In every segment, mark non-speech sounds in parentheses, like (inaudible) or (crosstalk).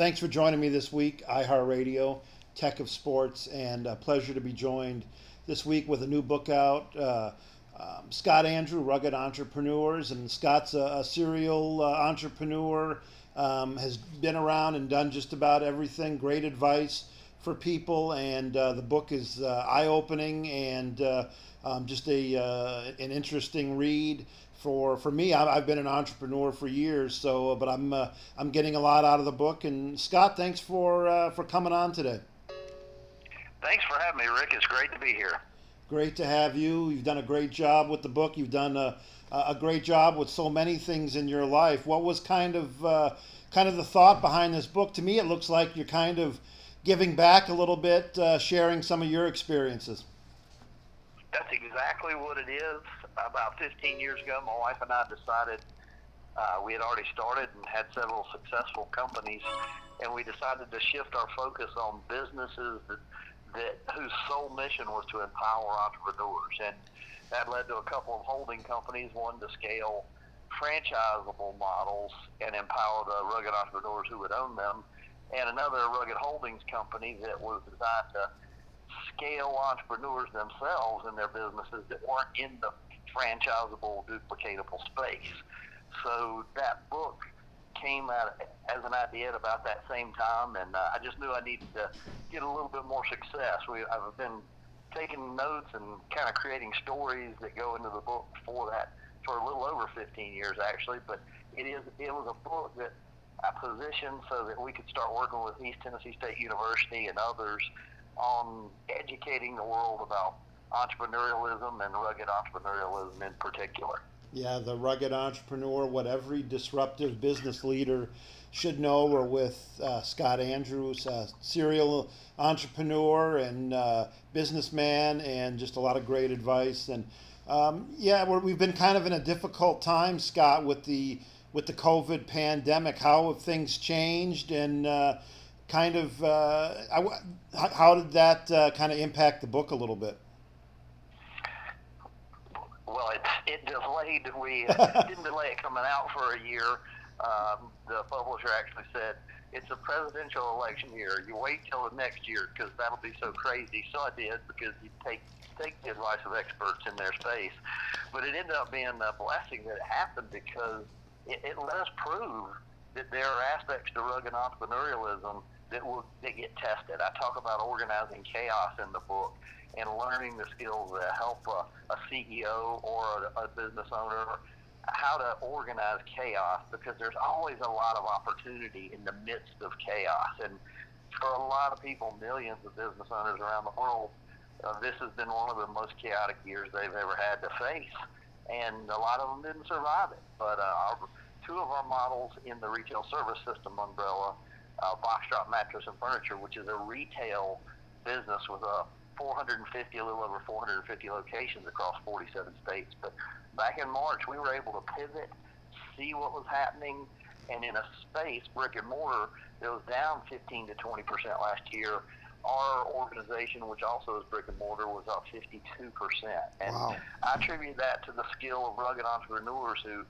thanks for joining me this week, iHeartRadio, Tech of Sports, and a pleasure to be joined this week with a new book out. Uh, um, Scott Andrew, Rugged Entrepreneurs, and Scott's a, a serial uh, entrepreneur, um, has been around and done just about everything. Great advice for people, and uh, the book is uh, eye-opening and uh, um, just a uh, an interesting read for for me. I, I've been an entrepreneur for years, so but I'm uh, I'm getting a lot out of the book. And Scott, thanks for uh, for coming on today. Thanks for having me, Rick. It's great to be here. Great to have you. You've done a great job with the book. You've done a, a great job with so many things in your life. What was kind of uh, kind of the thought behind this book? To me, it looks like you're kind of giving back a little bit, uh, sharing some of your experiences. That's exactly what it is. About 15 years ago, my wife and I decided uh, we had already started and had several successful companies, and we decided to shift our focus on businesses that, that whose sole mission was to empower entrepreneurs. And that led to a couple of holding companies, one to scale franchisable models and empower the rugged entrepreneurs who would own them, and another rugged holdings company that was designed to scale entrepreneurs themselves in their businesses that weren't in the franchisable, duplicatable space. So that book came out as an idea at about that same time, and uh, I just knew I needed to get a little bit more success. We, I've been taking notes and kind of creating stories that go into the book for that for a little over 15 years actually, but it is it was a book that I positioned so that we could start working with East Tennessee State University and others on educating the world about entrepreneurialism and rugged entrepreneurialism in particular. Yeah, the rugged entrepreneur, what every disruptive business leader should know. We're with uh, Scott Andrews, a serial entrepreneur and uh, businessman, and just a lot of great advice. And um, yeah, we have been kind of in a difficult time, Scott, with the with the COVID pandemic. How have things changed, and uh, kind of uh, how did that uh, kind of impact the book a little bit? Well, it, it delayed. We (laughs) didn't delay it coming out for a year. Um, the publisher actually said it's a presidential election year. You wait till the next year because that'll be so crazy. So I did because you take take the advice of experts in their space. But it ended up being a blessing that it happened because it, it let us prove that there are aspects to rugged entrepreneurialism that will that get tested. I talk about organizing chaos in the book and learning the skills that help a, a CEO or a, a business owner how to organize chaos because there's always a lot of opportunity in the midst of chaos. And for a lot of people, millions of business owners around the world, uh, this has been one of the most chaotic years they've ever had to face. And a lot of them didn't survive it. But uh, our, two of our models in the retail service system umbrella, uh, BoxDrop Mattress and Furniture, which is a retail business with a 450, a little over 450 locations across 47 states. But back in March, we were able to pivot, see what was happening, and in a space, brick and mortar, that was down 15 to 20 percent last year. Our organization, which also is brick and mortar, was up 52 percent. And wow. I attribute that to the skill of rugged entrepreneurs who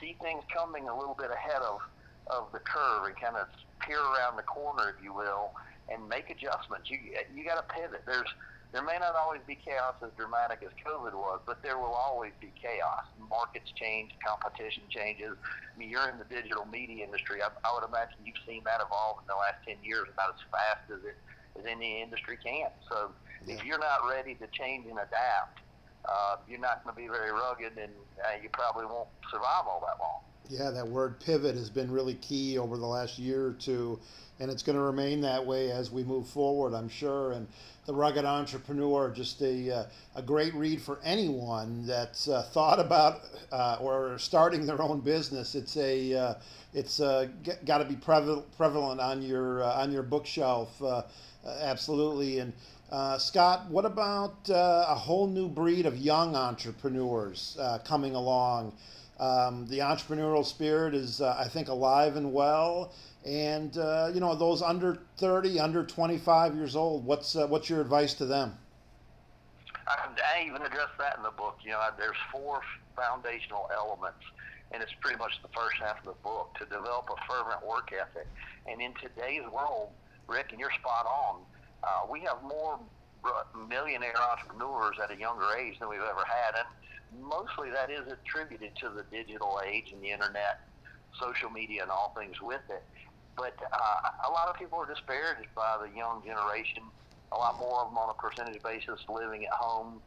see things coming a little bit ahead of of the curve and kind of peer around the corner, if you will, and make adjustments. You you got to pivot. There's there may not always be chaos as dramatic as COVID was, but there will always be chaos. Markets change, competition changes. I mean, you're in the digital media industry. I, I would imagine you've seen that evolve in the last 10 years about as fast as it as any industry can. So yeah. if you're not ready to change and adapt, uh, you're not going to be very rugged, and uh, you probably won't survive all that long. Yeah, that word pivot has been really key over the last year or two, and it's going to remain that way as we move forward, I'm sure. And the Rugged Entrepreneur, just a, uh, a great read for anyone that's uh, thought about uh, or starting their own business. It's a uh, it's uh, got to be prevalent on your uh, on your bookshelf, absolutely. And Scott, what about a whole new breed of young entrepreneurs coming along? Um, the entrepreneurial spirit is, uh, I think, alive and well. And uh, you know, those under 30, under 25 years old, what's uh, what's your advice to them? I, I even address that in the book. You know, there's four foundational elements, and it's pretty much the first half of the book to develop a fervent work ethic. And in today's world, Rick, and you're spot on. Uh, we have more millionaire entrepreneurs at a younger age than we've ever had, and mostly that is attributed to the digital age and the internet, social media, and all things with it. But uh, a lot of people are disparaged by the young generation. A lot more of them on a percentage basis living at home,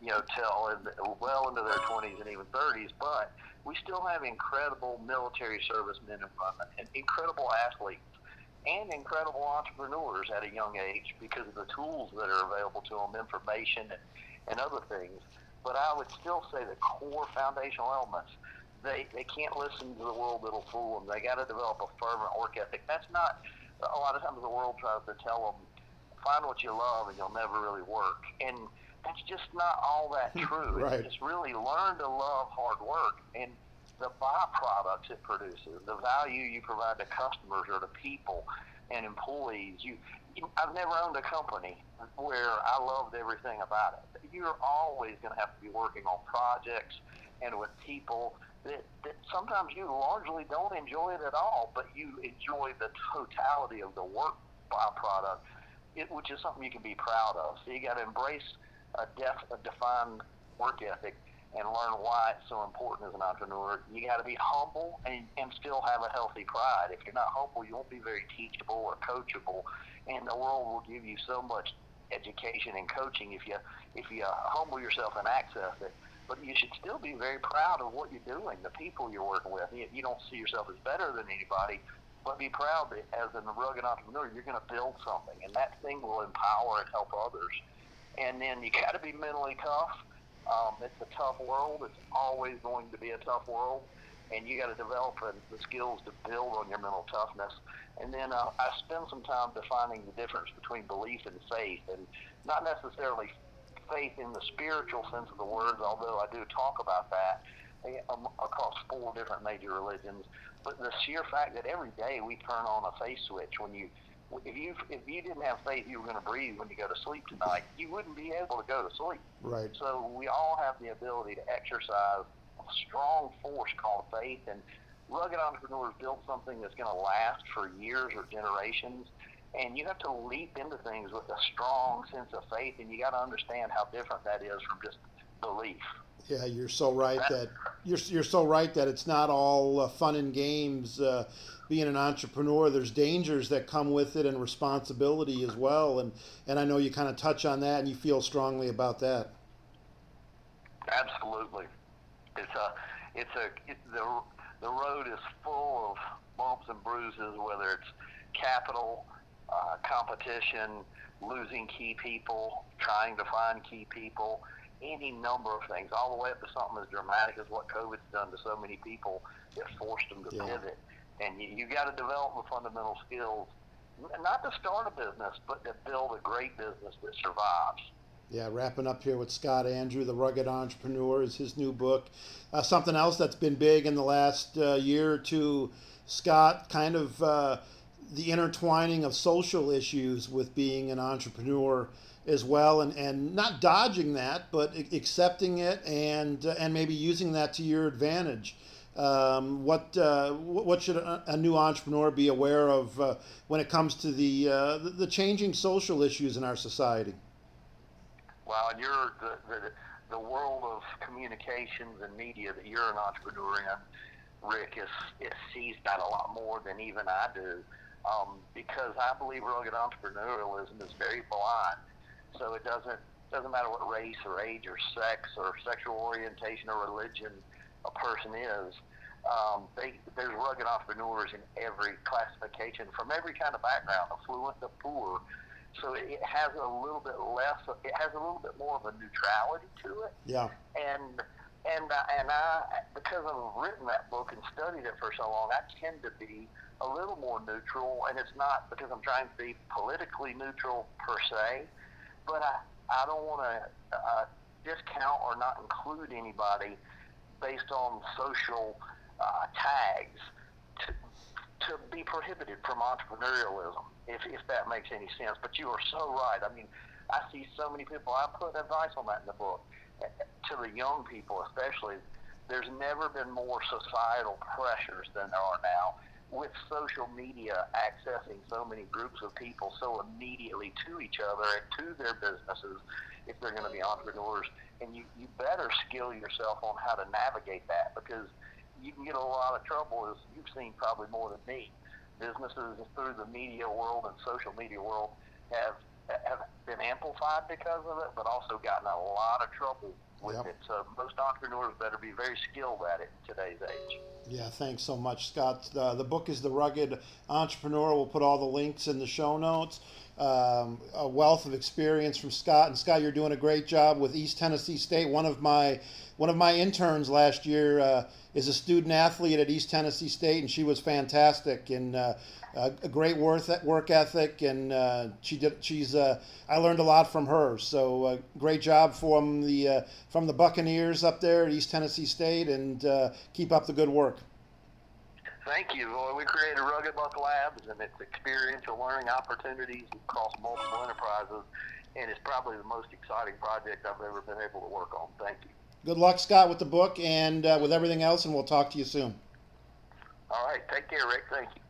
you know, till well into their 20s and even 30s. But we still have incredible military servicemen and women and incredible athletes and incredible entrepreneurs at a young age because of the tools that are available to them, information and, and other things. But I would still say the core foundational elements, they, they can't listen to the world that'll fool them. They got to develop a fervent work ethic. That's not, a lot of times the world tries to tell them, find what you love and you'll never really work. And that's just not all that (laughs) true. right. It's really learn to love hard work. And the byproducts it produces, the value you provide to customers or to people and employees. You, you I've never owned a company where I loved everything about it. You're always going to have to be working on projects and with people that, that sometimes you largely don't enjoy it at all, but you enjoy the totality of the work byproduct, it, which is something you can be proud of. So you got to embrace a, def, a defined work ethic and learn why it's so important as an entrepreneur. You got to be humble and, and still have a healthy pride. If you're not humble, you won't be very teachable or coachable, and the world will give you so much education and coaching if you if you humble yourself and access it. But you should still be very proud of what you're doing, the people you're working with. You, you don't see yourself as better than anybody, but be proud that as a rugged entrepreneur, you're going to build something, and that thing will empower and help others. And then you got to be mentally tough um, it's a tough world. It's always going to be a tough world, and you got to develop the skills to build on your mental toughness. And then uh, I spend some time defining the difference between belief and faith, and not necessarily faith in the spiritual sense of the words, although I do talk about that eh, um, across four different major religions. But the sheer fact that every day we turn on a faith switch when you if you if you didn't have faith you were going to breathe when you go to sleep tonight, you wouldn't be able to go to sleep. Right. So we all have the ability to exercise a strong force called faith, and rugged entrepreneurs build something that's going to last for years or generations. And you have to leap into things with a strong sense of faith, and you got to understand how different that is from just belief. Yeah, you're so right that you're you're so right that it's not all uh, fun and games. Uh, being an entrepreneur, there's dangers that come with it and responsibility as well. And and I know you kind of touch on that, and you feel strongly about that. Absolutely, it's a it's a it, the the road is full of bumps and bruises, whether it's capital, uh, competition, losing key people, trying to find key people any number of things, all the way up to something as dramatic as what COVID's done to so many people that forced them to yeah. pivot. And you, you got to develop the fundamental skills, not to start a business, but to build a great business that survives. Yeah, wrapping up here with Scott Andrew, The Rugged Entrepreneur, is his new book. Uh, something else that's been big in the last uh, year or two, Scott, kind of uh, the intertwining of social issues with being an entrepreneur as well, and, and not dodging that, but accepting it and uh, and maybe using that to your advantage. Um, what uh, what should a, new entrepreneur be aware of uh, when it comes to the, uh, the, the changing social issues in our society? Well, you're the, the the world of communications and media that you're an entrepreneur in, Rick, is, is sees that a lot more than even I do. Um, because I believe rugged entrepreneurialism is very blind so it doesn't doesn't matter what race or age or sex or sexual orientation or religion a person is. Um, they, there's rugged entrepreneurs in every classification from every kind of background, affluent to poor. So it, it has a little bit less. It has a little bit more of a neutrality to it. Yeah. And and uh, and I because I've written that book and studied it for so long, I tend to be a little more neutral. And it's not because I'm trying to be politically neutral per se but I, I don't want to uh, discount or not include anybody based on social uh, tags to, to be prohibited from entrepreneurialism, if, if that makes any sense. But you are so right. I mean, I see so many people, I put advice on that in the book, to the young people especially, there's never been more societal pressures than there are now with social media accessing so many groups of people so immediately to each other and to their businesses if they're going to be entrepreneurs. And you, you better skill yourself on how to navigate that because you can get a lot of trouble, as you've seen probably more than me. Businesses through the media world and social media world have have been amplified because of it, but also gotten a lot of trouble with yep. it. So most entrepreneurs better be very skilled at it in today's age. Yeah, thanks so much, Scott. Uh, the book is The Rugged Entrepreneur. We'll put all the links in the show notes. Um, a wealth of experience from Scott, and Scott, you're doing a great job with East Tennessee State. One of my one of my interns last year uh, is a student athlete at East Tennessee State, and she was fantastic and uh, a great work ethic, and uh, she did. She's uh, I learned a lot from her. So uh, great job from the uh, from the Buccaneers up there at East Tennessee State, and keep up the good work. Thank you. Well, we created Rugged Buck Labs, and it's experiential learning opportunities across multiple enterprises, and it's probably the most exciting project I've ever been able to work on. Thank you. Good luck, Scott, with the book and uh, with everything else, and we'll talk to you soon. All right. Take care, Rick. Thank you.